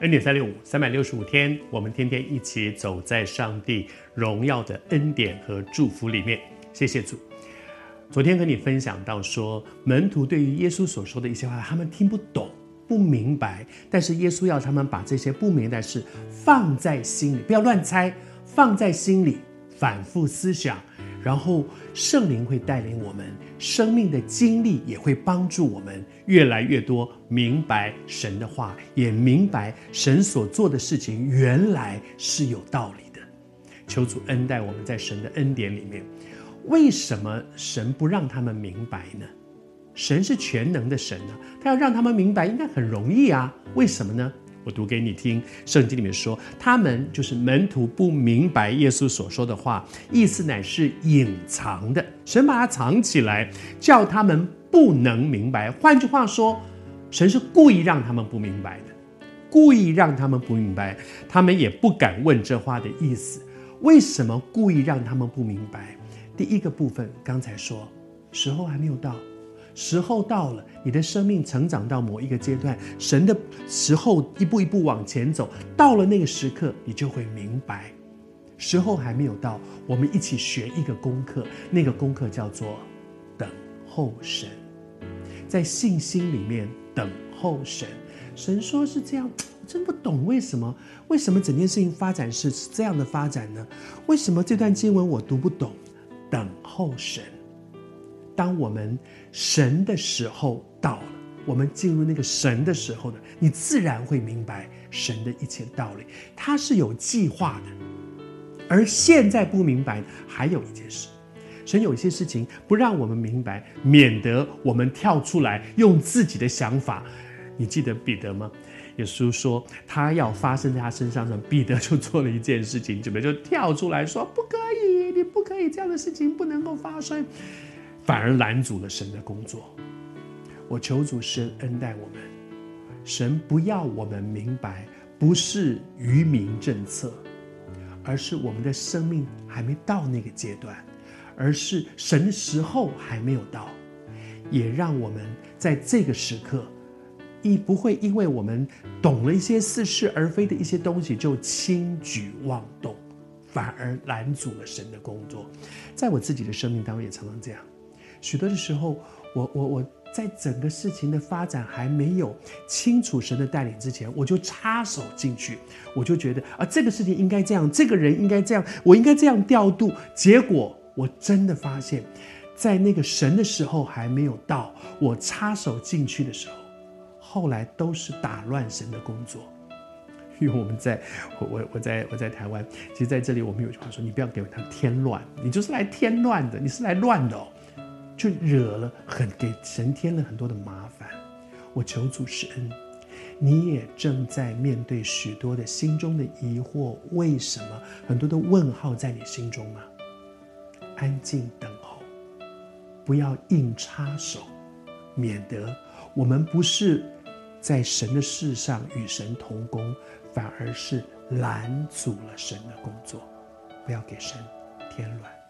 恩典三六五，三百六十五天，我们天天一起走在上帝荣耀的恩典和祝福里面。谢谢主。昨天和你分享到说，门徒对于耶稣所说的一些话，他们听不懂、不明白，但是耶稣要他们把这些不明白的事放在心里，不要乱猜，放在心里，反复思想。然后圣灵会带领我们，生命的经历也会帮助我们越来越多明白神的话，也明白神所做的事情原来是有道理的。求主恩待我们在神的恩典里面。为什么神不让他们明白呢？神是全能的神呢，他要让他们明白应该很容易啊。为什么呢？我读给你听，圣经里面说，他们就是门徒不明白耶稣所说的话，意思乃是隐藏的，神把它藏起来，叫他们不能明白。换句话说，神是故意让他们不明白的，故意让他们不明白，他们也不敢问这话的意思。为什么故意让他们不明白？第一个部分，刚才说，时候还没有到。时候到了，你的生命成长到某一个阶段，神的时候一步一步往前走，到了那个时刻，你就会明白。时候还没有到，我们一起学一个功课，那个功课叫做等候神，在信心里面等候神。神说是这样，真不懂为什么？为什么整件事情发展是这样的发展呢？为什么这段经文我读不懂？等候神。当我们神的时候到了，我们进入那个神的时候呢，你自然会明白神的一切道理，他是有计划的。而现在不明白，还有一件事，神有一些事情不让我们明白，免得我们跳出来用自己的想法。你记得彼得吗？耶稣说他要发生在他身上的，彼得就做了一件事情，准备就跳出来说不可以，你不可以这样的事情不能够发生。反而拦阻了神的工作。我求主神恩待我们，神不要我们明白，不是愚民政策，而是我们的生命还没到那个阶段，而是神的时候还没有到，也让我们在这个时刻，亦不会因为我们懂了一些似是而非的一些东西就轻举妄动，反而拦阻了神的工作。在我自己的生命当中也常常这样。许多的时候，我我我在整个事情的发展还没有清楚神的带领之前，我就插手进去，我就觉得啊，这个事情应该这样，这个人应该这样，我应该这样调度。结果我真的发现，在那个神的时候还没有到，我插手进去的时候，后来都是打乱神的工作。因为我们在，我我我在我在台湾，其实在这里我们有句话说，你不要给他添乱，你就是来添乱的，你是来乱的哦。就惹了很给神添了很多的麻烦，我求主施恩，你也正在面对许多的心中的疑惑，为什么很多的问号在你心中吗？安静等候，不要硬插手，免得我们不是在神的事上与神同工，反而是拦阻了神的工作。不要给神添乱。